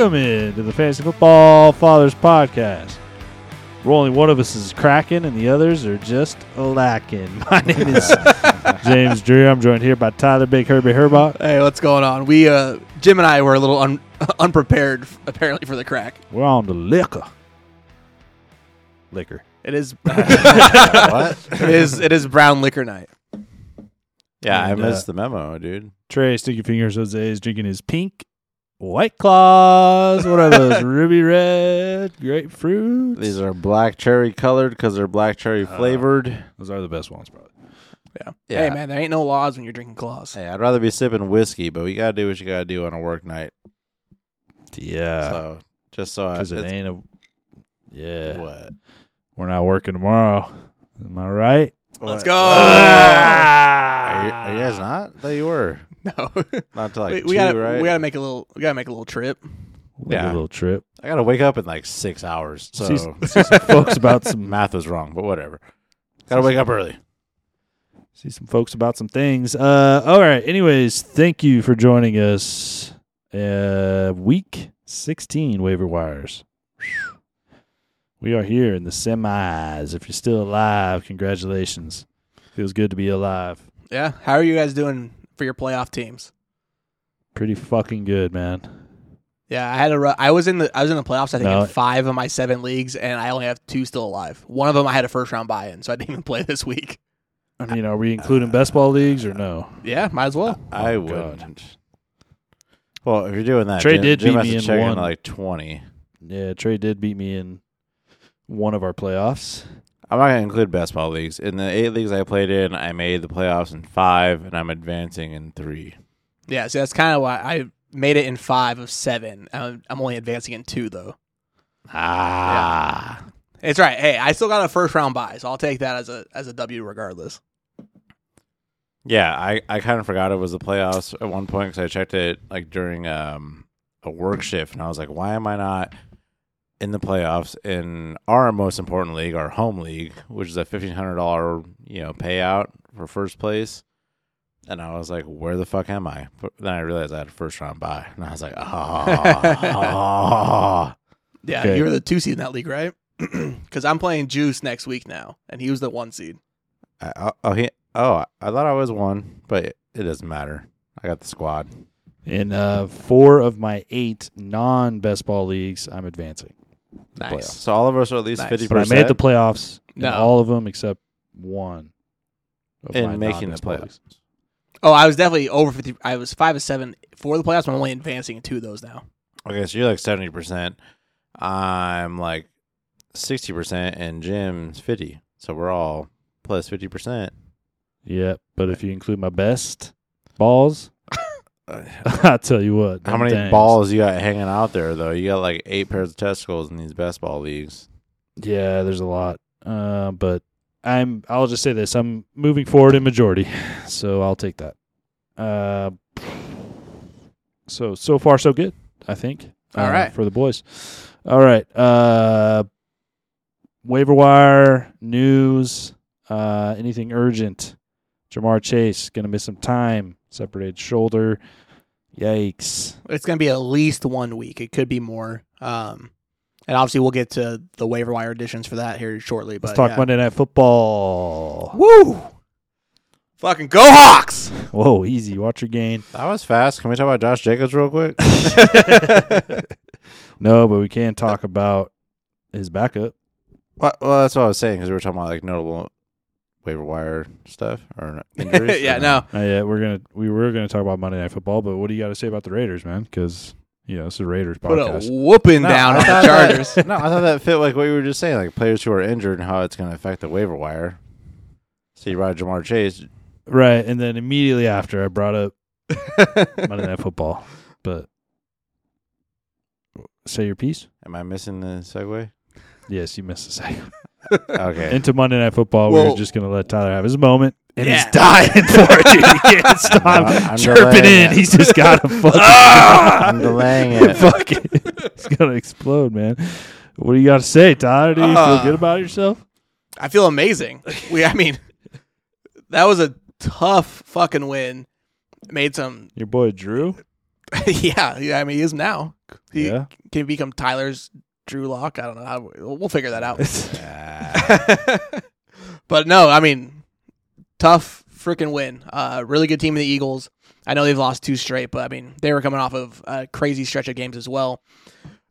Welcome in to the Fantasy Football Fathers Podcast. Where only one of us is cracking and the others are just lacking. My name is James Drew. I'm joined here by Tyler Big Herbie Herbot. Hey, what's going on? We uh Jim and I were a little un- unprepared apparently for the crack. We're on the liquor. Liquor. It is what? it is it is brown liquor night. Yeah, I And, missed uh, the memo, dude. Trey Sticky Fingers Jose is drinking his pink White Claws. What are those? Ruby red grapefruit. These are black cherry colored because they're black cherry Oh. flavored. Those are the best ones, probably. Yeah. Yeah. Hey man, there ain't no laws when you're drinking claws. Hey, I'd rather be sipping whiskey, but we gotta do what you gotta do on a work night. Yeah, so just so I, because it it's- ain't a. Yeah, what? we're not working tomorrow. Am I right? Let's What? go. Are you, are you guys not? I thought you were. no. Not until like we, two, gotta right? we gotta make a little we gotta make a little trip. We'll Yeah. a little trip. I gotta wake up in like six hours. So See, see some folks about some math was wrong, but whatever. Gotta wake up early. see some folks about some things. Uh, all right. Anyways, thank you for joining us. Uh, week sixteen waiver wires. Whew. We are here in the semis. If you're still alive, congratulations. Feels good to be alive. Yeah. How are you guys doing for your playoff teams? Pretty fucking good, man. Yeah, I had a ru- I was in the I was in the playoffs I think No. in 5 of my 7 leagues and I only have 2 still alive. One of them I had a first round buy in, so I didn't even play this week. I mean, are we including best ball leagues or no? Yeah, might as well. I Oh, wouldn't. Well, if you're doing that, Trey Jim, did Jim beat me in one. into like twenty. Yeah, Trey did beat me in one of our playoffs. I'm not gonna include basketball leagues. In the eight leagues I played in, I made the playoffs in five, and I'm advancing in three. Yeah, so that's kind of why I made it in 5 of 7. I'm, I'm only advancing in 2 though. Ah, It's right. Hey, I still got a first round buy, so I'll take that as a as a W regardless. yeah. I, I kind of forgot it was the playoffs at one point because I checked it like during um a work shift, and I was like, why am I not in the playoffs in our most important league, our home league, which is a fifteen hundred dollar you know payout for first place. And I was like, "Where the fuck am I?" But then I realized I had a first round buy, and I was like, "Ah, "Oh, Yeah, Okay. you were the two seed in that league, right? Because I'm playing Juice next week now, and he was the one seed. I, oh, oh, he, oh, I thought I was one, but it, it doesn't matter. I got the squad. In uh, four of my eight non best ball leagues, I'm advancing. Nice. So all of us are at least Nice. fifty But I percent. made the playoffs in No. all of them except one. of In my making the non-best playoffs. Oh, I was definitely over fifty. I was five of seven for the playoffs. but I'm only advancing in two of those now. Okay, so you're like seventy percent. I'm like sixty percent, and Jim's fifty. So we're all plus fifty percent. Yeah, but if you include my best balls, I'll tell you what. How many things- balls you got hanging out there though? You got like eight pairs of testicles in these best ball leagues. Yeah, there's a lot. Uh, but I'm. I'll just say this: I'm moving forward in majority, so I'll take that. Uh, so so far so good. I think. All uh, right. for the boys. All right. Uh, waiver wire news. Uh, anything urgent? Ja'Marr Chase gonna miss some time. Separated shoulder. Yikes. It's going to be at least one week. It could be more. Um, and obviously, we'll get to the waiver wire additions for that here shortly. But Let's talk yeah. Monday Night Football. Woo! Fucking go Hawks! Whoa, easy. Watch your gain. That was fast. Can we talk about Josh Jacobs real quick? No, but we can talk about his backup. well, well, that's what I was saying because we were talking about like notable waiver wire stuff or injuries. yeah, or no. Uh, yeah, we're gonna we were gonna talk about Monday Night Football, but what do you got to say about the Raiders, man? Because you know it's a Raiders Put a whooping No, down on the thought that- Chargers. no, I thought that fit like what you were just saying, like players who are injured and how it's going to affect the waiver wire. So you ride Ja'Marr Chase. Right, and then immediately after, I brought up Monday Night Football. But say your piece. Am I missing the segue? Yes, you missed the second. Okay. Into Monday Night Football, we Well- were just gonna let Tyler have his moment, and Yeah. he's dying for it. Dude. He can't stop I'm chirping delaying in. it. He's just got to fucking. I'm delaying it. Fuck it. It's gonna explode, man. What do you got to say, Tyler? Do you Uh, feel good about yourself? I feel amazing. We, I mean, that was a tough fucking win. made some. Your boy Drew. yeah, yeah. I mean, he is now. He yeah. can become Tyler's Drew Lock. I don't know how. We'll figure that out. But no, I mean, tough freaking win. Uh, really good team in the Eagles. I know they've lost two straight, but I mean, they were coming off of a crazy stretch of games as well.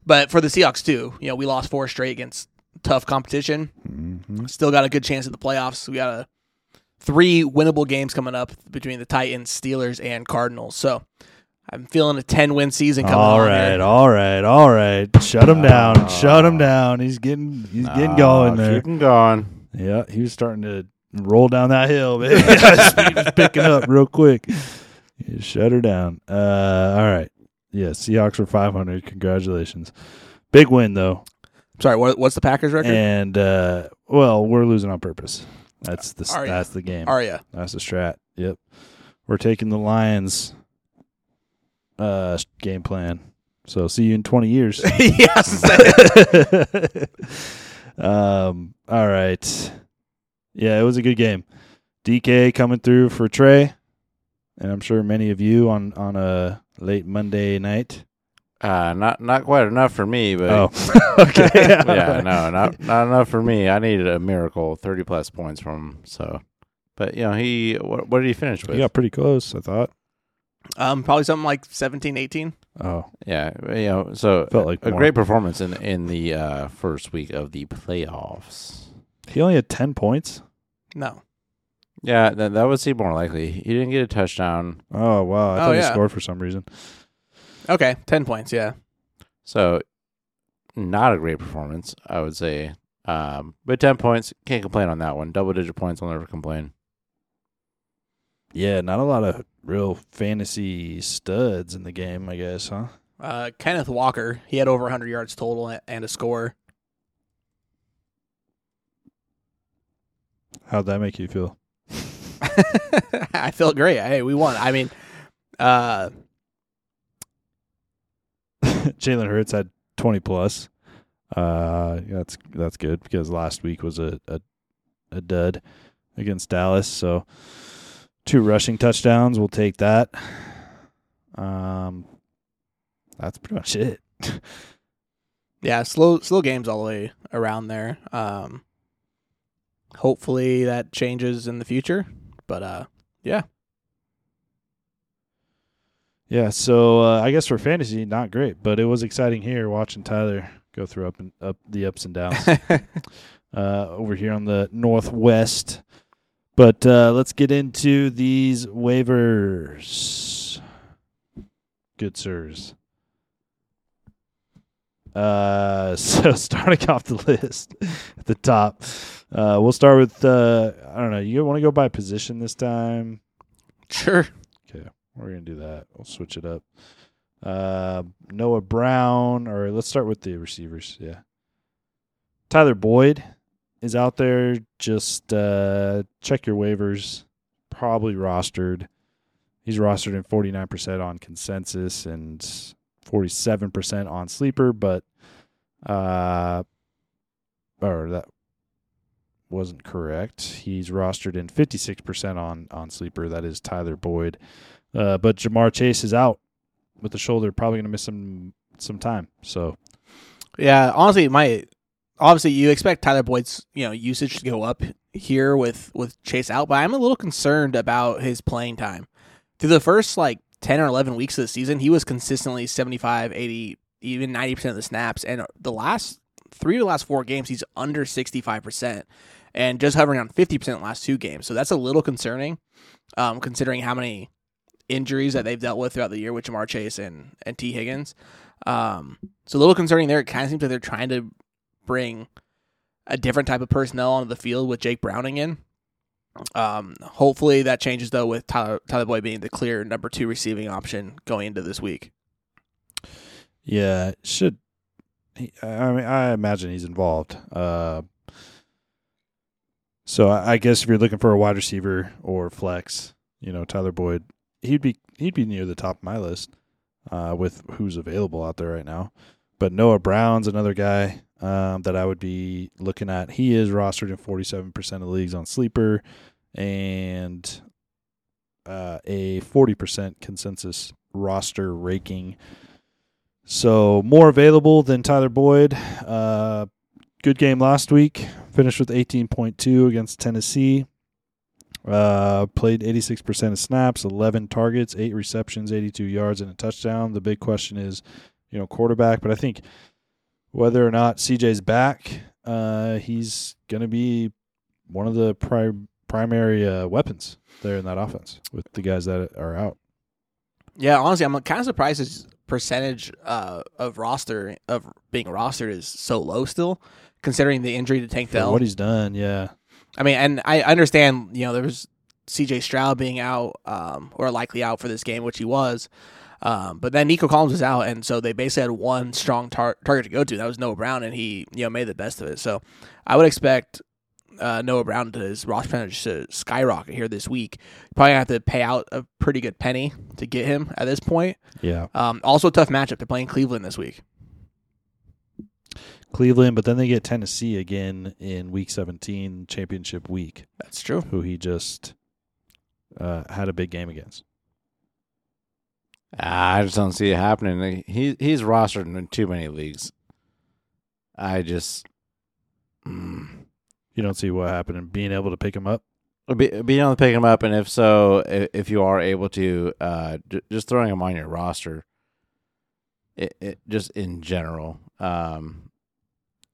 But for the Seahawks too, you know, we lost four straight against tough competition. hmm Still got a good chance at the playoffs. We got a three winnable games coming up between the Titans, Steelers, and Cardinals. So I'm feeling a 10 win season coming All right, here. all right, all right. Shut him down. Oh. Shut him down. He's getting he's getting Ah, going there. Keep him going. Yeah, he was starting to roll down that hill, man. Speed was picking up real quick. You shut her down. Uh, all right. Yeah, Seahawks were 500. Congratulations. Big win though, Sorry, what, what's the Packers record? and uh, well, we're losing on purpose. That's the Are ya? that's the game. Are you? That's the strat. Yep. We're taking the Lions uh game plan. So see you in 20 years. yes. um all right. Yeah, it was a good game. DK coming through for Trey. And I'm sure many of you on on a late Monday night. Uh, not not quite enough for me, but Oh. okay. yeah, no, not not enough for me. I needed a miracle, thirty plus points from him. So, but you know, he what, what did he finish with? You got pretty close, I thought. Um, probably something like 17, 18. Oh, Yeah, you know, so Felt like a more. great performance in in the uh, first week of the playoffs. he only had 10 points. No. Yeah, that that would seem more likely. He didn't get a touchdown, Oh, wow. I Oh, thought he scored for some reason. Okay, 10 points, yeah. so not a great performance, I would say. Um, but ten points, can't complain on that one. Double digit points, I'll never complain. Yeah, not a lot of real fantasy studs in the game, I guess, huh? Uh, Kenneth Walker, he had over 100 yards total and a score. How'd that make you feel? I felt great. Hey, we won. I mean, uh, Jalen Hurts had 20 plus. Uh, that's that's good because last week was a, a a dud against Dallas. So two rushing touchdowns, we'll take that. Um, that's pretty much it. yeah, slow slow games all the way around there. Um, hopefully that changes in the future. But uh, Yeah, Yeah, so uh, I guess for fantasy, not great, but it was exciting here watching Tyler go through up and up the ups and downs. uh, over here on the northwest. But uh, let's get into these waivers. Good sirs. Uh, so starting off the list at the top, uh, we'll start with uh, I don't know. You want to go by position this time? sure. Okay, we're gonna do that. We'll switch it up. Uh, Noah Brown, or let's start with the receivers. Yeah, Tyler Boyd is out there. Just uh, check your waivers. Probably rostered. He's rostered in forty nine percent on consensus and forty seven percent on sleeper, but uh, or that wasn't correct. He's rostered in fifty six percent on on sleeper. That is Tyler Boyd. Uh, but Ja'Marr Chase is out with the shoulder, probably going to miss some some time. So Yeah, honestly, my obviously you expect Tyler Boyd's you know usage to go up here with with Chase out, but I'm a little concerned about his playing time. Through the first like 10 or 11 weeks of the season, he was consistently 75, 80, even 90% of the snaps and the last 3 of the last 4 games he's under 65% and just hovering on 50% the last two games. So that's a little concerning um considering how many injuries that they've dealt with throughout the year with Ja'Marr Chase and and Tee Higgins. Um, so a little concerning there. It kind of seems like they're trying to bring a different type of personnel onto the field with Jake Browning in. Um, hopefully that changes though with Tyler, Tyler Boyd being the clear number two receiving option going into this week. yeah, should I mean, I imagine he's involved. Uh, so I, I guess if you're looking for a wide receiver or flex, you know, Tyler Boyd, he'd be he'd be near the top of my list uh, with who's available out there right now. But Noah Brown's another guy um, that I would be looking at. He is rostered in 47% of the leagues on sleeper, and uh, a 40% consensus roster raking. So more available than Tyler Boyd. Uh, good game last week. Finished with 18.2 against Tennessee. Uh, played 86% of snaps, 11 targets, 8 receptions, 82 yards, and a touchdown. The big question is, you know, quarterback. But I think whether or not CJ's back, uh, he's going to be one of the pri- primary uh, weapons there in that offense with the guys that are out. Yeah, honestly, I'm kind of surprised his percentage uh, of roster of being rostered is so low still, considering the injury to Tank Dell. what he's done, yeah. I mean, and I understand, you know, there was C.J. Stroud being out um, or likely out for this game, which he was. Um, but then Nico Collins was out, and so they basically had one strong tar- target to go to. That was Noah Brown, and he you know made the best of it. So I would expect uh, Noah Brown to his roster percentage to skyrocket here this week. Probably have to pay out a pretty good penny to get him at this point. Yeah. Um, also, a tough matchup. They're playing Cleveland this week. Cleveland, but then they get Tennessee again in week 17, championship week, That's true. who he just uh, had a big game against. I just don't see it happening. He he's rostered in too many leagues. I just mm, You don't see what happened in being able to pick him up. be, being able to pick him up, and if so, if, if you are able to, uh, just throwing him on your roster. It, it just in general, um,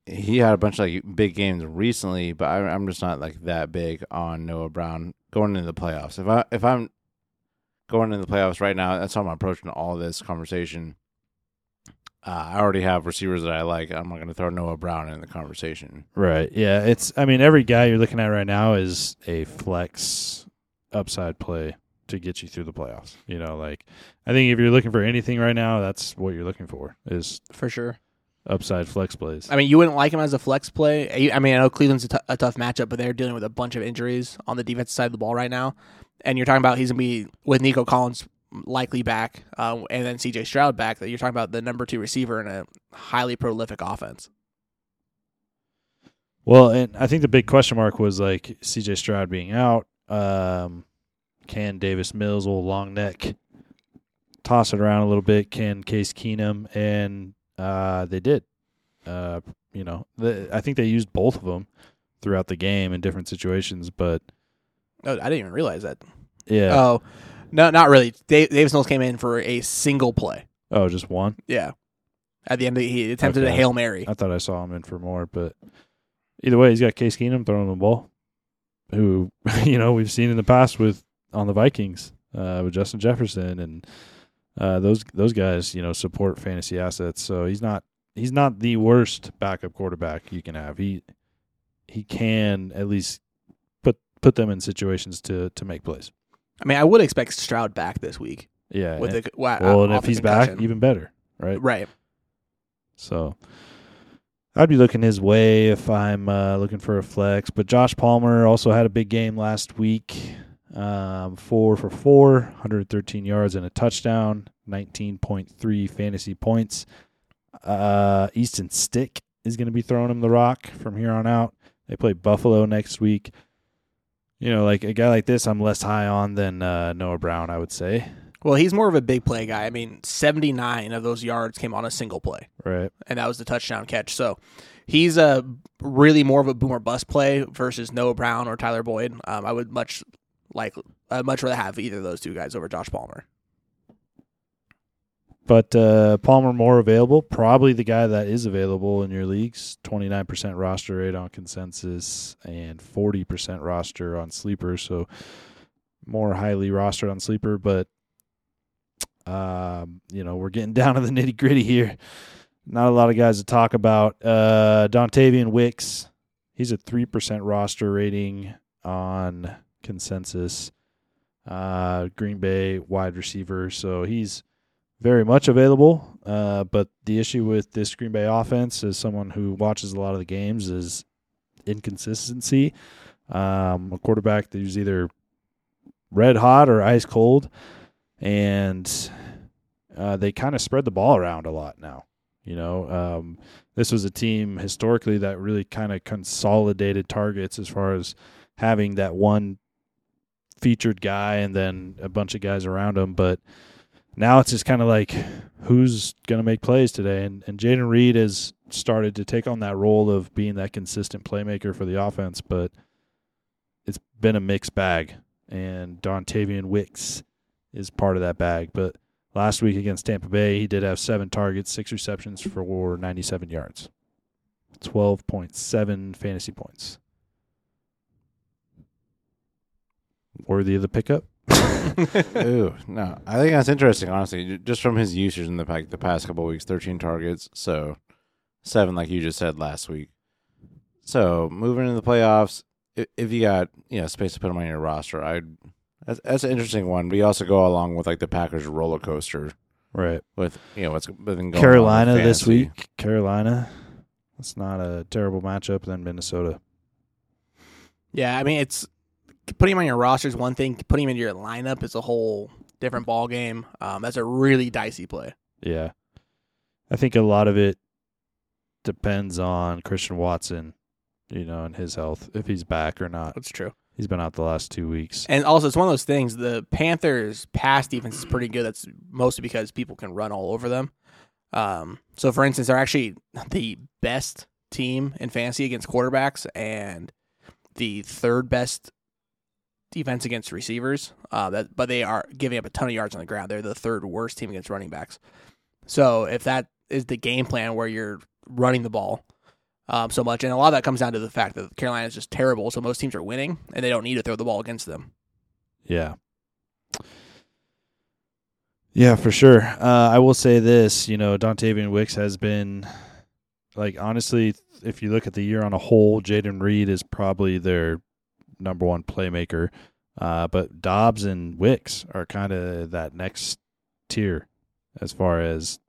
he had a bunch of like big games recently, but I, I'm just not like that big on Noah Brown going into the playoffs. If I if I'm going into the playoffs right now, that's how I'm approaching all this conversation. Uh, I already have receivers that I like. I'm not going to throw Noah Brown in the conversation. Right. Yeah. It's. I mean, every guy you're looking at right now is a flex upside play to get you through the playoffs. You know, like I think if you're looking for anything right now, that's what you're looking for is For sure. upside flex plays. I mean, you wouldn't like him as a flex play. I mean, I know Cleveland's a a tough matchup, but they're dealing with a bunch of injuries on the defensive side of the ball right now. And you're talking about he's to be with Nico Collins likely back, uh, and then CJ Stroud back. That you're talking about the number two receiver in a highly prolific offense. Well, and I think the big question mark was like C.J. Stroud being out. Um, can Davis Mills, old long neck, toss it around a little bit? Can Case Keenum? And uh, they did. Uh, you know, the, I think they used both of them throughout the game in different situations. But Oh, I didn't even realize that. yeah, Oh, no, not really. Dave, Davis Mills came in for a single play. oh, just one. Yeah. At the end, of the, he attempted a hail mary. I thought I saw him in for more, but either way, he's got Case Keenum throwing the ball, who you know we've seen in the past with on the Vikings uh, with Justin Jefferson and uh, those those guys. You know, support fantasy assets. So he's not he's not the worst backup quarterback you can have. He he can at least put them in situations to to make plays. I mean, I would expect Stroud back this week Yeah. with and- the wa- well, uh, and if he's back, even better, right? right. So I'd be looking his way if I'm uh, looking for a flex. But Josh Palmer also had a big game last week. Um, four for four, 113 yards and a touchdown, 19.3 fantasy points. Uh, Easton Stick is going to be throwing him the rock from here on out. They play Buffalo next week. You know, like a guy like this, I'm less high on than uh, Noah Brown, I would say. Well, he's more of a big play guy. I mean, 79 of those yards came on a single play, Right. and that was the touchdown catch. So he's a really more of a boomer bust play versus Noah Brown or Tyler Boyd. Um, I would much like, I'd much rather have either of those two guys over Josh Palmer. But uh, Palmer more available, probably the guy that is available in your leagues. Twenty nine percent roster rate on consensus and forty percent roster on sleeper. So more highly rostered on sleeper, but um, you know we're getting down to the nitty gritty here. Not a lot of guys to talk about. Uh, Dontayvion Wicks, he's a three percent roster rating on consensus. Uh, Green Bay wide receiver, so he's very much available. Uh, but the issue with this Green Bay offense, as someone who watches a lot of the games, is inconsistency. Um, a quarterback that is either red hot or ice cold, and uh, they kind of spread the ball around a lot now. You know, um, this was a team historically that really kind of consolidated targets as far as having that one featured guy and then a bunch of guys around him. But now it's just kind of like who's going to make plays today. And, and Jayden Reed has started to take on that role of being that consistent playmaker for the offense, but it's been a mixed bag. And Dontayvion Wicks is part of that bag. But last week against Tampa Bay, he did have seven targets, six receptions for 97 yards, 12.7 fantasy points. Worthy of the pickup. Ooh, no. I think that's interesting, honestly. Just from his usage in the pack the past couple of weeks, thirteen targets, so seven, like you just said last week. So moving into the playoffs, if, if you got you know space to put him on your roster, I that's, that's an interesting one. But you also go along with like the Packers roller coaster Right. with you know what's been going on Carolina this week. Carolina. That's not a terrible matchup than Minnesota. Yeah, I mean it's putting him on your roster is one thing. Putting him in your lineup is a whole different ball game. Um, that's a really dicey play. Yeah. I think a lot of it depends on Christian Watson, you know, and his health, if he's back or not. That's true. He's been out the last two weeks. And also, it's one of those things. The Panthers' pass defense is pretty good. That's mostly because people can run all over them. Um, so, for instance, they're actually the best team in fantasy against quarterbacks and the third best defense against receivers. Uh, that, but they are giving up a ton of yards on the ground. They're the third worst team against running backs. So, if that is the game plan where you're running the ball um, so much, and a lot of that comes down to the fact that Carolina is just terrible. So most teams are winning, and they don't need to throw the ball against them. Yeah. Yeah, for sure. Uh, I will say this, you know, Dontayvion Wicks has been, like, honestly, if you look at the year on a whole, Jayden Reed is probably their number one playmaker. Uh, but Doubs and Wicks are kind of that next tier as far as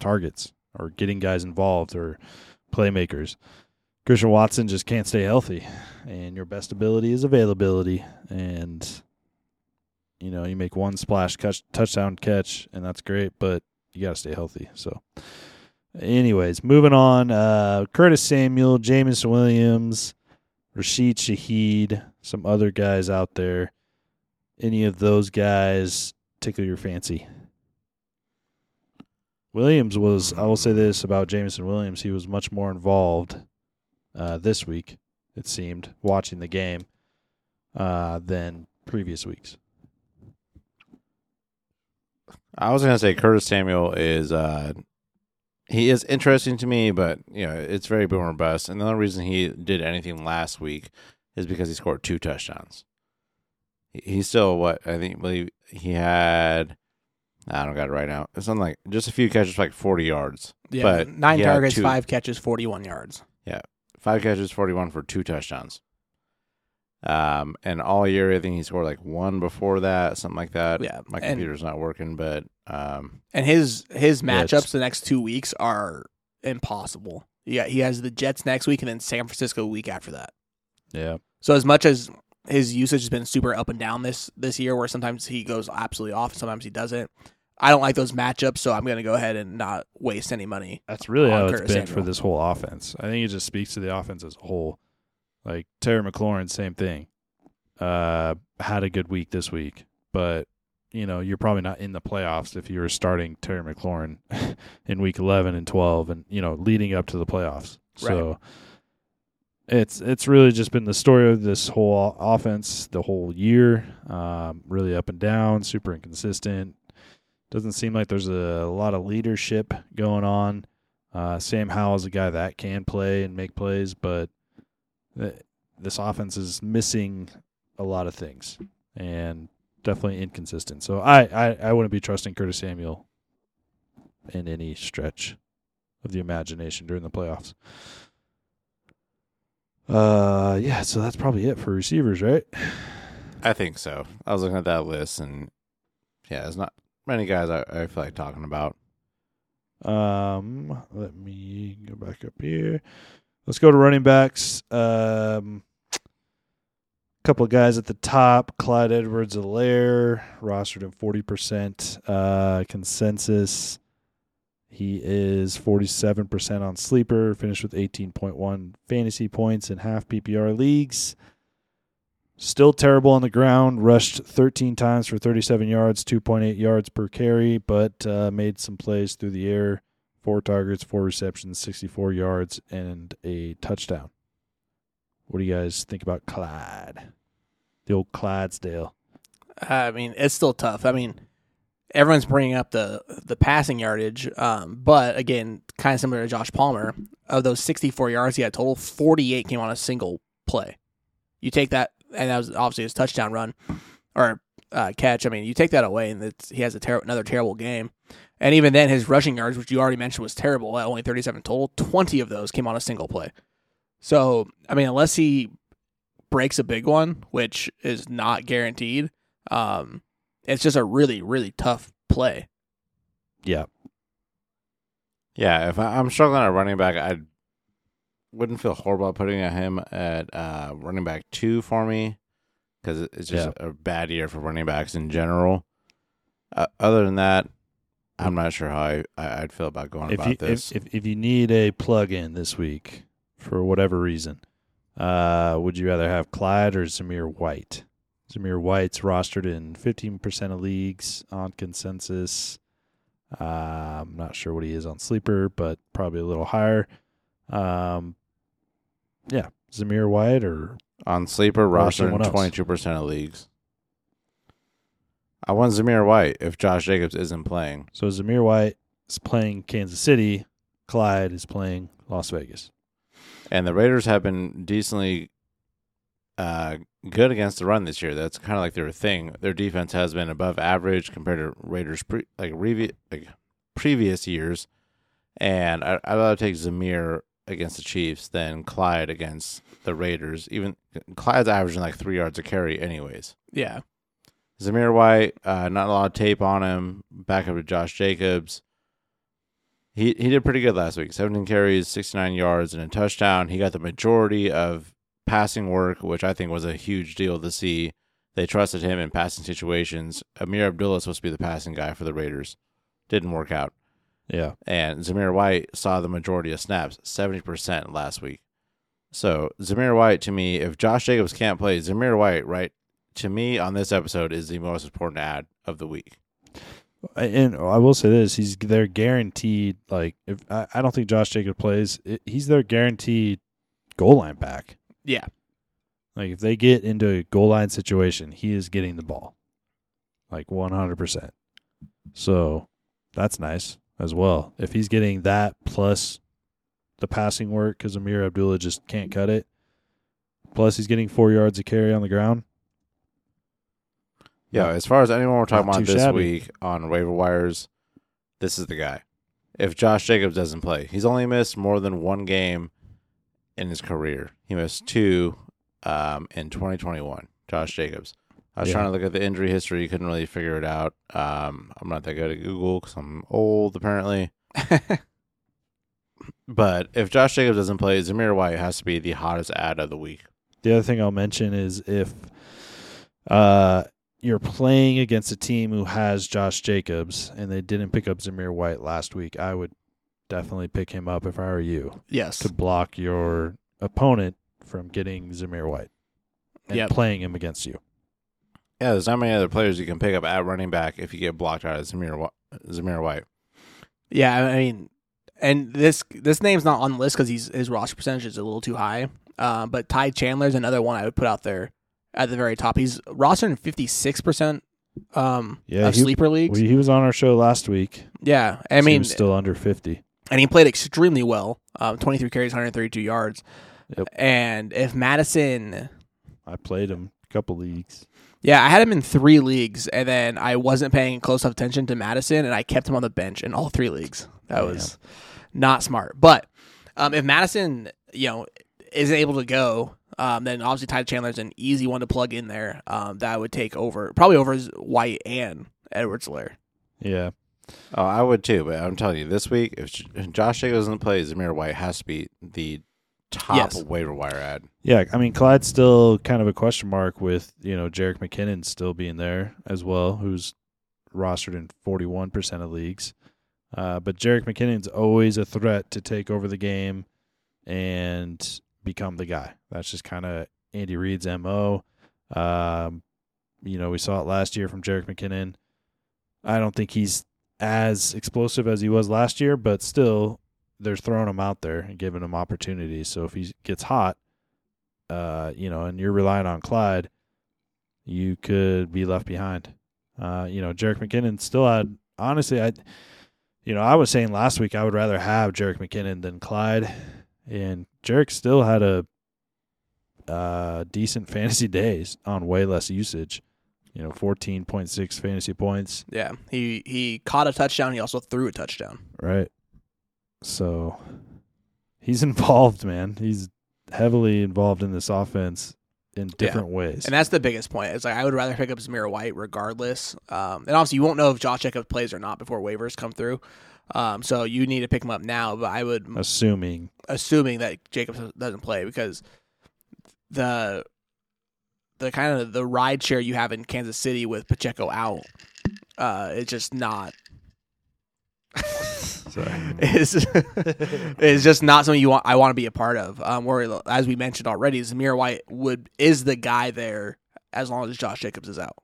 targets or getting guys involved or playmakers. Christian Watson just can't stay healthy, and your best ability is availability. And you know, you make one splash catch, touchdown catch, and that's great, but you got to stay healthy. So, anyways, moving on. Uh, Curtis Samuel, Jameson Williams, Rashid Shaheed, some other guys out there. Any of those guys tickle your fancy? Williams was, I will say this about Jameson Williams, he was much more involved uh, this week, it seemed, watching the game uh, than previous weeks. I was gonna say Curtis Samuel is uh he is interesting to me, but you know it's very boomer bust. And the only reason he did anything last week is because he scored two touchdowns. He's still what I think believe he had. I don't got it right now. It's something like just a few catches, like forty yards, Yeah, But nine targets, two- five catches, forty-one yards. Yeah. five catches, forty-one for two touchdowns. Um, and all year I think he scored like one before that, something like that. Yeah, my and- computer's not working, but um, And his his matchups the next two weeks are impossible. Yeah, he has the Jets next week and then San Francisco the week after that. Yeah. So as much as his usage has been super up and down this this year, where sometimes he goes absolutely off, and sometimes he doesn't. I don't like those matchups, so I'm going to go ahead and not waste any money. That's really how it's Curtis been Samuel. for this whole offense. I think it just speaks to the offense as a whole. Like Terry McLaurin, same thing. Uh, had a good week this week, but you know you're probably not in the playoffs if you were starting Terry McLaurin in week 11 and 12, and you know leading up to the playoffs. So it's it's really just been the story of this whole offense the whole year. Um, really up and down, super inconsistent. Doesn't seem like there's a lot of leadership going on. Uh, Sam Howell is a guy that can play and make plays, but th- this offense is missing a lot of things and definitely inconsistent. So I, I, I wouldn't be trusting Curtis Samuel in any stretch of the imagination during the playoffs. Uh, yeah, so that's probably it for receivers, right? I think so. I was looking at that list, and yeah, there's not many guys I, I feel like talking about. Um, let me go back up here. Let's go to running backs. Um, couple of guys at the top: Clyde Edwards-Helaire, rostered in forty percent uh, consensus. He is forty-seven percent on sleeper. Finished with eighteen point one fantasy points in half PPR leagues. Still terrible on the ground. Rushed 13 times for 37 yards, 2.8 yards per carry, but uh, made some plays through the air. Four targets, four receptions, 64 yards, and a touchdown. What do you guys think about Clyde? The old Clydesdale. I mean, it's still tough. I mean, everyone's bringing up the the passing yardage, um, but again, kind of similar to Josh Palmer. Of those 64 yards he had total, 48 came on a single play. You take that, and that was obviously his touchdown run or uh, catch. I mean, you take that away, and he has a ter- another terrible game. And even then, his rushing yards, which you already mentioned, was terrible at only 37 total. 20 of those came on a single play. So, I mean, unless he breaks a big one, which is not guaranteed, um, it's just a really, really tough play. Yeah. Yeah, if I, I'm struggling at running back, I wouldn't feel horrible about putting him at uh, running back two for me because it's just a bad year for running backs in general. Uh, other than that, I'm not sure how I, I, would feel about going if about you, this. If, if, if you need a plug in this week for whatever reason, uh, would you rather have Clyde or Zamir White? Zamir White's rostered in 15% of leagues on consensus. Uh, I'm not sure what he is on sleeper, but probably a little higher. Um, yeah, Zamir White or on sleeper rostered in 22% of leagues. I want Zamir White if Josh Jacobs isn't playing. So Zamir White is playing Kansas City. Clyde is playing Las Vegas. And the Raiders have been decently uh, good against the run this year. That's kind of like their thing. Their defense has been above average compared to Raiders pre- like, revi- like previous years. And I, I'd rather take Zamir against the Chiefs than Clyde against the Raiders. Even Clyde's averaging like three yards a carry, anyways. Yeah. Zamir White, uh, not a lot of tape on him. Back up to Josh Jacobs. He he did pretty good last week. 17 carries, 69 yards, and a touchdown. He got the majority of passing work, which I think was a huge deal to see. They trusted him in passing situations. Ameer Abdullah was supposed to be the passing guy for the Raiders. Didn't work out. Yeah. And Zamir White saw the majority of snaps, 70% last week. So Zamir White, to me, if Josh Jacobs can't play, Zamir White, right, to me on this episode is the most important add of the week. And I will say this: he's they're guaranteed. Like, if I, I don't think Josh Jacobs plays, it, he's their guaranteed goal line back. Yeah. Like, if they get into a goal line situation, he is getting the ball, like one hundred percent. So that's nice as well. If he's getting that plus the passing work, because Ameer Abdullah just can't cut it. Plus, he's getting four yards of carry on the ground. Yeah, as far as anyone we're talking Not about too this shabby. week on waiver wires, this is the guy. If Josh Jacobs doesn't play, he's only missed more than one game in his career. He missed two um, in 2021. Josh Jacobs. I was Yeah. trying to look at the injury history, couldn't really figure it out. Um, I'm not that good at Google because I'm old, apparently. But if Josh Jacobs doesn't play, Zamir White has to be the hottest add of the week. The other thing I'll mention is if uh, you're playing against a team who has Josh Jacobs and they didn't pick up Zamir White last week, I would definitely pick him up if I were you yes. to block your opponent from getting Zamir White and Yep. playing him against you. Yeah, there's not many other players you can pick up at running back if you get blocked out of Zamir, Zamir White. Yeah, I mean, and this this name's not on the list because he's his roster percentage is a little too high. Uh, but Ty Chandler's another one I would put out there at the very top. He's rostered in fifty six percent um Yeah, of he- sleeper leagues. Well, he was on our show last week. yeah, I so mean, still under 50. and he played extremely well. Um, twenty three carries, one hundred thirty two yards. Yep. And if Madison, I played him a couple leagues. yeah, I had him in three leagues, and then I wasn't paying close enough attention to Madison, and I kept him on the bench in all three leagues. That Damn. was not smart. But um, if Madison, you know, isn't able to go, um, then obviously Ty Chandler's an easy one to plug in there. Um, that would take over, probably over White and Edwards Lair. Yeah. Oh, I would too, but I'm telling you, this week, if J- Josh Jacobs doesn't play, Zamir White has to be the top Yes. waiver wire add. Yeah, I mean Clyde's still kind of a question mark with you know Jerick McKinnon still being there as well, who's rostered in forty one percent of leagues. Uh, but Jerick McKinnon's always a threat to take over the game and become the guy. That's just kind of Andy Reid's mo. Um, you know, we saw it last year from Jerick McKinnon. I don't think he's as explosive as he was last year, but still, they're throwing him out there and giving him opportunities. So if he gets hot, uh, you know, and you're relying on Clyde, you could be left behind. Uh, you know, Jerick McKinnon still had honestly, I, you know, I was saying last week I would rather have Jerick McKinnon than Clyde, and Jerick still had a uh, decent fantasy days on way less usage. You know, fourteen point six fantasy points. Yeah, he he caught a touchdown. He also threw a touchdown. Right. So he's involved, man. He's heavily involved in this offense in different ways. And that's the biggest point. It's like I would rather pick up Zamir White regardless. Um, and obviously, you won't know if Josh Jacobs plays or not before waivers come through. Um, so you need to pick him up now. But I would, Assuming, assuming that Jacobs doesn't play, because the the kind of the ride share you have in Kansas City with Pacheco out, uh, it's just not. is is just not something you want. I want to be a part of. Um, where as we mentioned already, Zamir White would is the guy there as long as Josh Jacobs is out.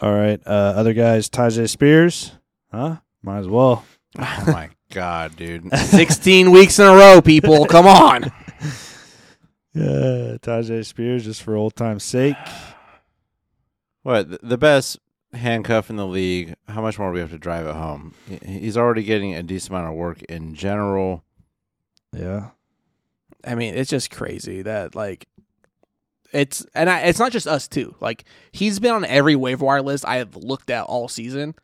All right. Uh, other guys, Tyjae Spears, huh? Might as well. Oh my god, dude. Sixteen weeks in a row, people. Come on. Yeah, Tyjae Spears, just for old time's sake. What the best handcuff in the league? How much more do we have to drive it home? He's already getting a decent amount of work in general. Yeah. I mean, it's just crazy that like it's and I, it's not just us too. Like he's been on every waiver wire list I have looked at all season,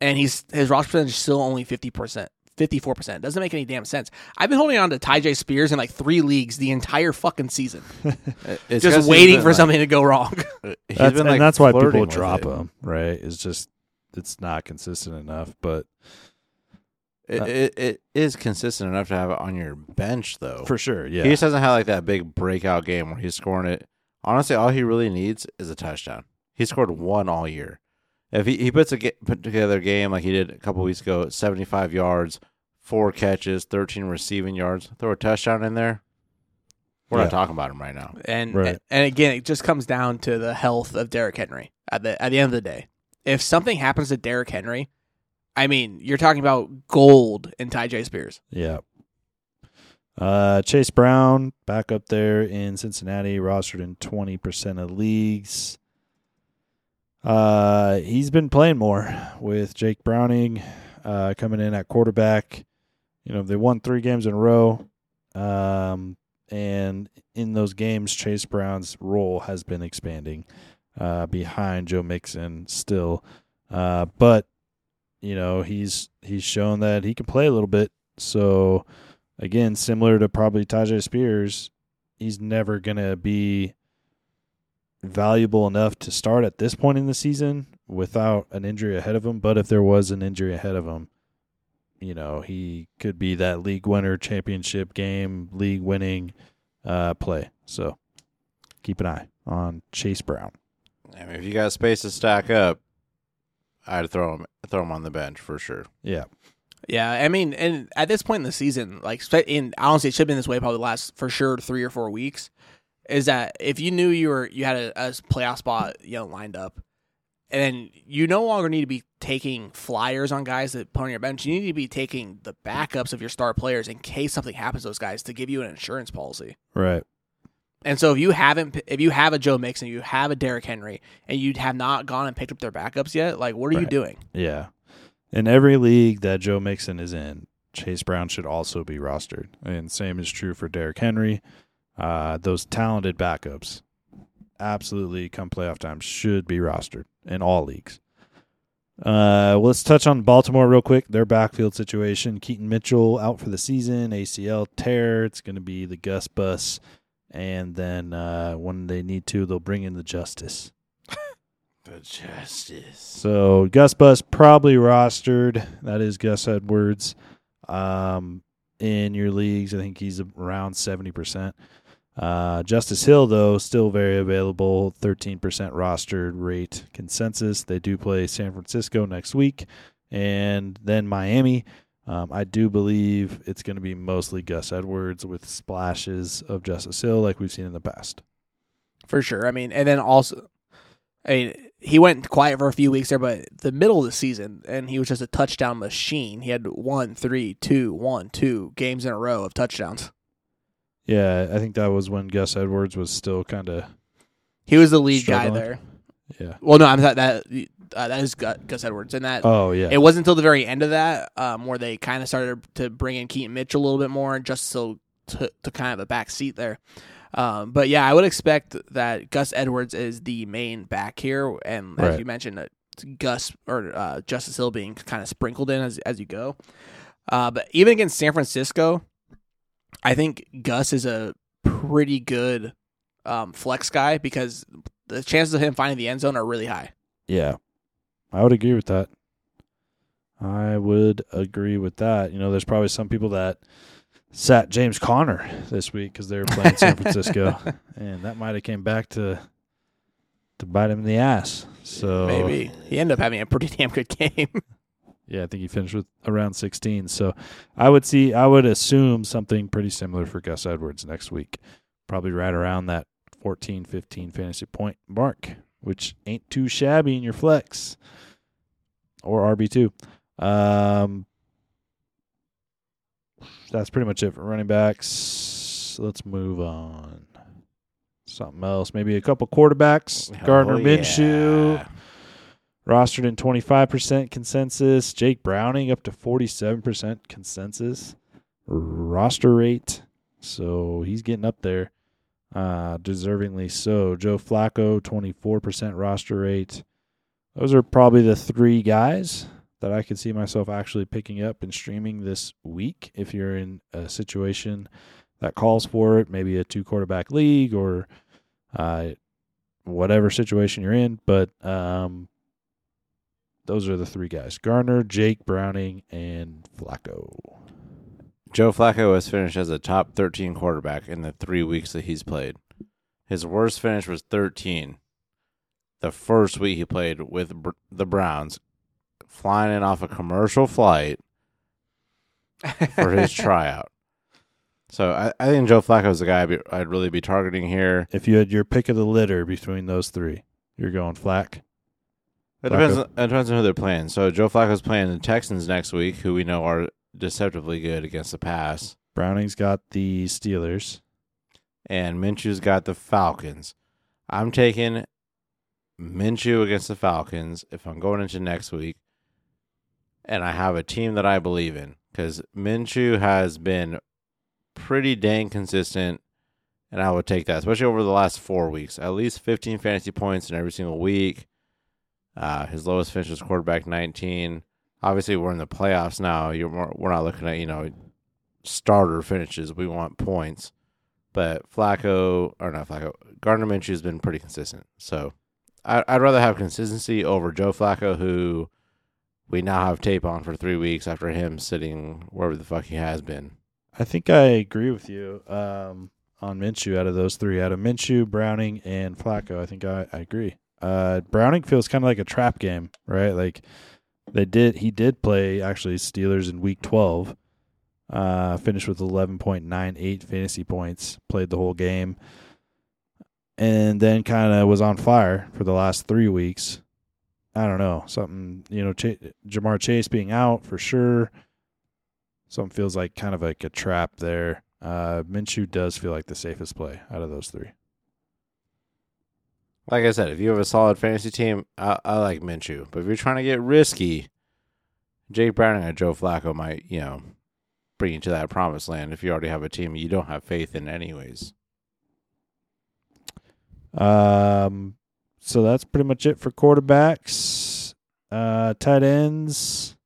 and he's his roster percentage is still only fifty percent. 54% doesn't make any damn sense. I've been holding on to Tyjae Spears in like three leagues the entire fucking season, It's 'cause just waiting for like- something to go wrong. That's, been and that's why people drop it. him, right? It's just, it's not consistent enough. But It, Uh, it, it is consistent enough to have it on your bench, though. for sure, yeah. He just hasn't had like that big breakout game where he's scoring it. Honestly, all he really needs is a touchdown. He scored one all year. If he, he puts a ga- put together a game like he did a couple weeks ago, seventy five yards, four catches, thirteen receiving yards, throw a touchdown in there. We're Yeah. not talking about him right now. And Right. and again, it just comes down to the health of Derrick Henry at the at the end of the day. If something happens to Derrick Henry, I mean, you're talking about gold in Tyjae Spears. Yeah. Uh, Chase Brown back up there in Cincinnati, rostered in twenty percent of leagues. Uh, he's been playing more with Jake Browning uh, coming in at quarterback. You know they won three games in a row, um, and in those games, Chase Brown's role has been expanding uh, behind Joe Mixon still, uh, but you know he's he's shown that he can play a little bit. So again, similar to probably Tyjae Spears, he's never gonna be valuable enough to start at this point in the season without an injury ahead of him. But if there was an injury ahead of him, you know, he could be that league winner, championship game, league winning uh, play. So keep an eye on Chase Brown. I mean, if you got space to stack up, I'd throw him throw him on the bench for sure. Yeah. Yeah, I mean, and at this point in the season, like, spe- in honestly, it should have been this way probably the last for sure three or four weeks. Is that if you knew you were you had a, a playoff spot, you know, lined up, and then you no longer need to be taking flyers on guys that put on your bench. You need to be taking the backups of your star players in case something happens to those guys to give you an insurance policy. Right. And so if you haven't, if you have a Joe Mixon, you have a Derrick Henry, and you have not gone and picked up their backups yet, like what are you doing? Yeah. In every league that Joe Mixon is in, Chase Brown should also be rostered. And same is true for Derrick Henry. Uh, those talented backups, absolutely, come playoff time, should be rostered in all leagues. Uh, well, let's touch on Baltimore real quick. Their backfield situation. Keaton Mitchell out for the season, ACL tear. It's going to be the Gus bus. And then uh, when they need to, they'll bring in the Justice. The justice. So Gus Bus probably rostered. That is Gus Edwards. Um, in your leagues, I think he's around seventy percent. Uh, Justice Hill though still very available. Thirteen percent rostered rate consensus. They do play San Francisco next week, and then Miami. Um, I do believe it's going to be mostly Gus Edwards with splashes of Justice Hill, like we've seen in the past. for sure. I mean, and then also, I mean, he went quiet for a few weeks there, but the middle of the season, and he was just a touchdown machine. He had one, three, two, one, two games in a row of touchdowns. Yeah, I think that was when Gus Edwards was still kind of He was the lead guy there. yeah. Well, no, I'm that that uh, that is Gus Edwards, and that Oh yeah. it wasn't until the very end of that um, where they kind of started to bring in Keaton Mitchell a little bit more, just so to, to kind of a back seat there. Um, but yeah, I would expect that Gus Edwards is the main back here, and as Right. you mentioned, uh, Gus or uh, Justice Hill being kind of sprinkled in as as you go. Uh, but even against San Francisco, I think Gus is a pretty good um, flex guy because the chances of him finding the end zone are really high. Yeah, I would agree with that. I would agree with that. You know, there's probably some people that sat James Conner this week because they were playing San Francisco, and that might have came back to to bite him in the ass. So Maybe he ended up having a pretty damn good game. yeah, I think he finished with around 16. So I would see, I would assume something pretty similar for Gus Edwards next week, probably right around that 14, 15 fantasy point mark, which ain't too shabby in your flex or RB two. Um, that's pretty much it for running backs. Let's move on. Something else, maybe a couple quarterbacks. Gardner Oh, Minshew yeah. Rostered in 25% consensus. Jake Browning up to 47% consensus roster rate. So he's getting up there, uh, deservingly so. Joe Flacco, 24% roster rate. Those are probably the three guys that I could see myself actually picking up and streaming this week if you're in a situation that calls for it, maybe a two quarterback league or uh, whatever situation you're in. But um, those are the three guys Gardner, Jake Browning, and Flacco. Joe Flacco has finished as a top 13 quarterback in the three weeks that he's played. His worst finish was 13. The first week he played with Br- the Browns, flying in off a commercial flight for his tryout. So I, I think Joe Flacco is the guy I'd, be, I'd really be targeting here. If you had your pick of the litter between those three, you're going Flack. It depends, on, it depends on who they're playing. So Joe Flacco's playing the Texans next week, who we know are deceptively good against the pass. Browning's got the Steelers. and Minshew's got the Falcons. I'm taking Minshew against the Falcons if I'm going into next week, and I have a team that I believe in because Minshew has been pretty dang consistent, and I would take that, especially over the last four weeks. At least 15 fantasy points in every single week. Uh, his lowest finish was quarterback 19. Obviously, we're in the playoffs now. You're more, we're not looking at you know starter finishes. We want points. But Flacco, or not Flacco, Gardner Minshew has been pretty consistent. So I, I'd rather have consistency over Joe Flacco, who we now have tape on for three weeks after him sitting wherever the fuck he has been. I think I agree with you um, on Minshew out of those three. Out of Minshew, Browning, and Flacco, I think I, I agree. Uh, Browning feels kind of like a trap game, right? Like they did, he did play actually Steelers in Week 12. Uh, finished with 11.98 fantasy points, played the whole game, and then kind of was on fire for the last three weeks. I don't know something, you know, Ch- Ja'Marr Chase being out for sure. Something feels like kind of like a trap there. Uh, Minshew does feel like the safest play out of those three. Like I said, if you have a solid fantasy team, I, I like Minshew. But if you're trying to get risky, Jake Browning and Joe Flacco might, you know, bring you to that promised land if you already have a team you don't have faith in, anyways. Um, so that's pretty much it for quarterbacks. Uh, tight ends.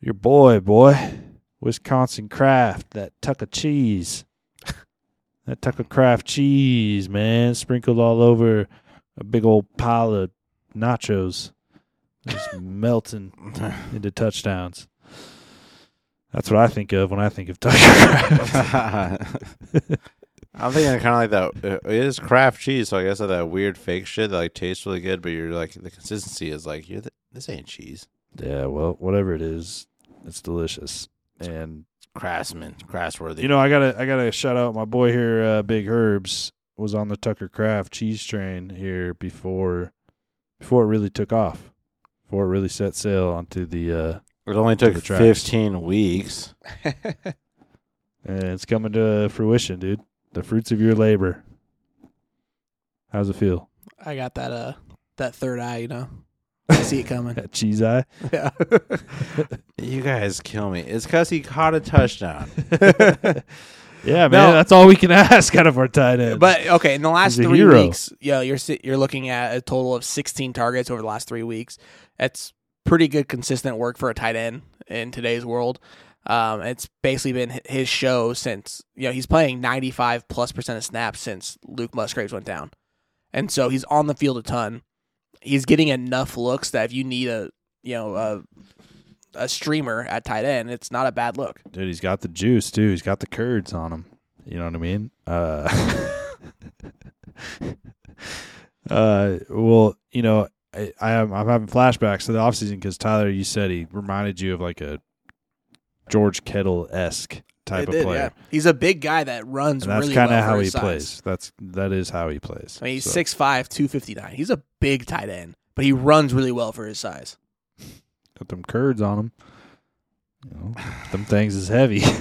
Your boy, boy, Wisconsin Craft, that tuck of cheese, that Tucker Kraft cheese, man, sprinkled all over a big old pile of nachos, just melting into touchdowns. That's what I think of when I think of Tucker Kraft. I'm thinking kind of like that. uh, It is Kraft cheese, so I guess that weird fake shit that like tastes really good, but you're like the consistency is like you're th- this ain't cheese. Yeah, well, whatever it is, it's delicious. And Craftsman, crassworthy. you know, I gotta I gotta shout out my boy here, uh, Big Herbs. was on the Tucker Kraft cheese train here before before it really took off. Before it really set sail onto the uh It only took the 15 weeks. and it's coming to fruition, dude. The fruits of your labor. How's it feel? I got that uh that third eye, you know. I see it coming. That cheese eye? yeah. You guys kill me. It's because he caught a touchdown. yeah, man. No. That's all we can ask out of our tight end. But okay, in the last He's a three hero. weeks, yeah, you're si- you're looking at a total of 16 targets over the last three weeks. That's pretty good, consistent work for a tight end in today's world. Um, it's basically been hi- his show since you know he's playing 95 plus percent of snaps since Luke Musgraves went down, and so he's on the field a ton. He's getting enough looks that if you need a you know a a streamer at tight end, it's not a bad look. Dude, he's got the juice too. He's got the curds on him. You know what I mean? Uh, uh well, you know, I, I am I'm having flashbacks to the offseason because Tyler, you said he reminded you of like a George Kittle esque type It of did, player. yeah. He's a big guy that runs And that's really kind of well how he size. plays. That's that is how he plays. I mean, he's So, six five, two fifty nine. He's a big tight end, but he runs really well for his size. got them curds on him. You know, them things is heavy.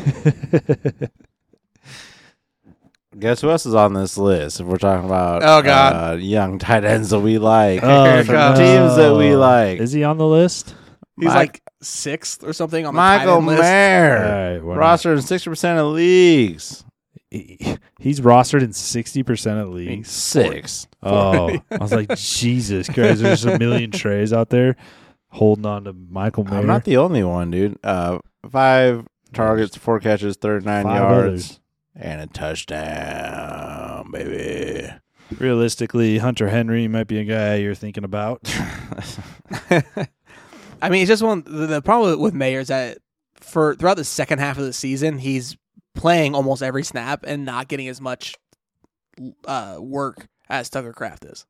Guess who else is on this list? If we're talking about Oh, God. uh, young tight ends that we like, Oh, no. teams that we like. Is he on the list? He's Mike- like sixth or something on the tight Michael end list. All Mayer, right, why not? roster in sixty percent of leagues. He- He's rostered in sixty percent of I mean, leagues. six. Oh, I was like, Jesus Christ! There's a million trays out there holding on to Michael Mayer. I'm not the only one, dude. Uh, five targets, four catches, thirty-nine Five yards, others. and a touchdown, baby. Realistically, Hunter Henry might be a guy you're thinking about. I mean, it's just one. The, the problem with Mayer is that for throughout the second half of the season, he's playing almost every snap and not getting as much uh, work as Tucker Kraft is.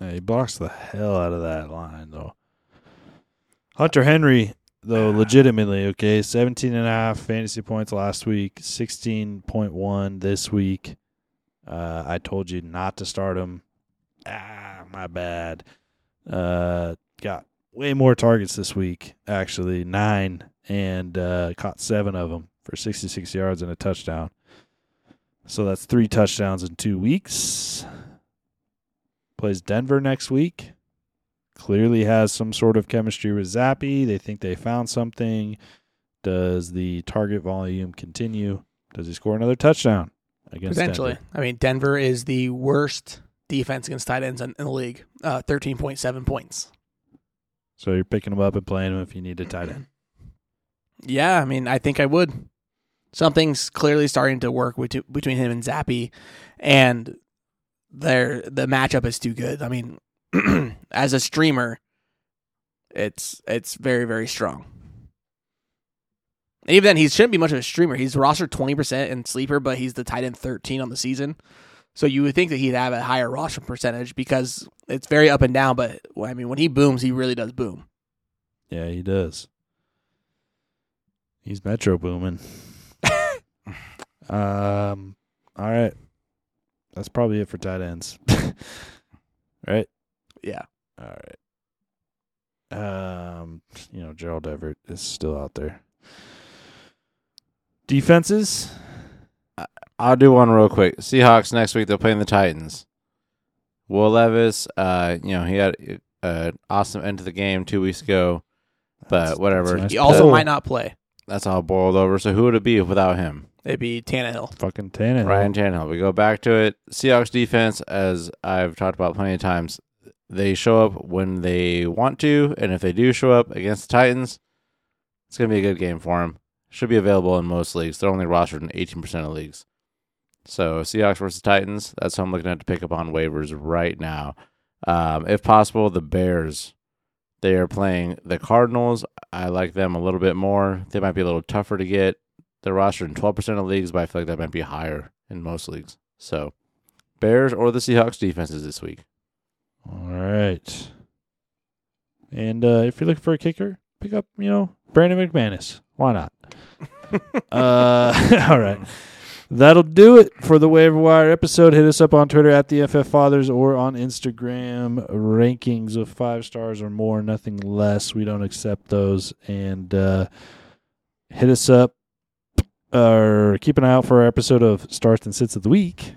Yeah, he blocks the hell out of that line, though. Hunter Henry, though, legitimately, okay, 17 and a half fantasy points last week, 16.1 this week. Uh, I told you not to start him. Ah, my bad. Uh, got way more targets this week, actually, nine, and uh, caught seven of them for 66 yards and a touchdown. So that's three touchdowns in two weeks plays Denver next week. Clearly has some sort of chemistry with Zappe. They think they found something. Does the target volume continue? Does he score another touchdown against Potentially. Denver? I mean, Denver is the worst defense against tight ends in, the league. Uh, Thirteen point seven points. So you're picking him up and playing him if you need a tight end. Yeah, I mean, I think I would. Something's clearly starting to work between him and Zappe, and their the matchup is too good. I mean, as a streamer, it's it's very very strong. Even then, he shouldn't be much of a streamer. He's rostered twenty percent in sleeper, but he's the tight end thirteen on the season. So you would think that he'd have a higher roster percentage because it's very up and down. But I mean, when he booms, he really does boom. Yeah, he does. He's metro booming. um. All right. That's probably it for tight ends. right. Yeah. All right. Um, you know, Gerald Everett is still out there. Defenses. I'll do one real quick. Seahawks next week. They're playing the Titans. Will Levis, uh, you know, he had an awesome end to the game two weeks ago, but whatever. a nice He also pull. might not play. That's all boiled over. So who would it be without him? It'd be Tannehill. Fucking Tannehill. Ryan Tannehill. We go back to it. Seahawks defense, as I've talked about plenty of times, they show up when they want to, and if they do show up against the Titans, it's going to be a good game for them. Should be available in most leagues. They're only rostered in 18% of leagues. So Seahawks versus Titans, that's who I'm looking at to pick up on waivers right now. Um, if possible, the Bears. They are playing the Cardinals. I like them a little bit more. They might be a little tougher to get. They're rostered in 12% of leagues, but I feel like that might be higher in most leagues. So, Bears or the Seahawks defenses this week. All right. And uh, if you're looking for a kicker, pick up, you know, Brandon McManus. Why not? uh, all right. That'll do it for the waiver wire episode. Hit us up on Twitter at the FF Fathers or on Instagram. Rankings of five stars or more, nothing less. We don't accept those. And uh, hit us up or keep an eye out for our episode of Starts and Sits of the Week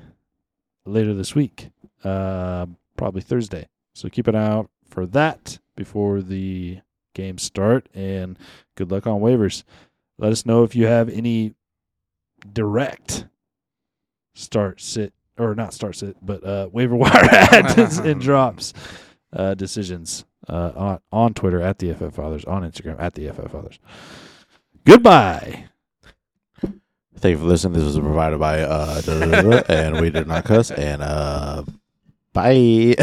later this week, uh, probably Thursday. So keep an eye out for that before the games start. And good luck on waivers. Let us know if you have any direct start sit or not start sit, but uh, waiver wire adds and drops uh, decisions uh, on on Twitter at the FF Fathers, on Instagram at the FF Fathers. Goodbye. Thank you for listening. This was provided by uh, and we did not cuss. And uh, bye.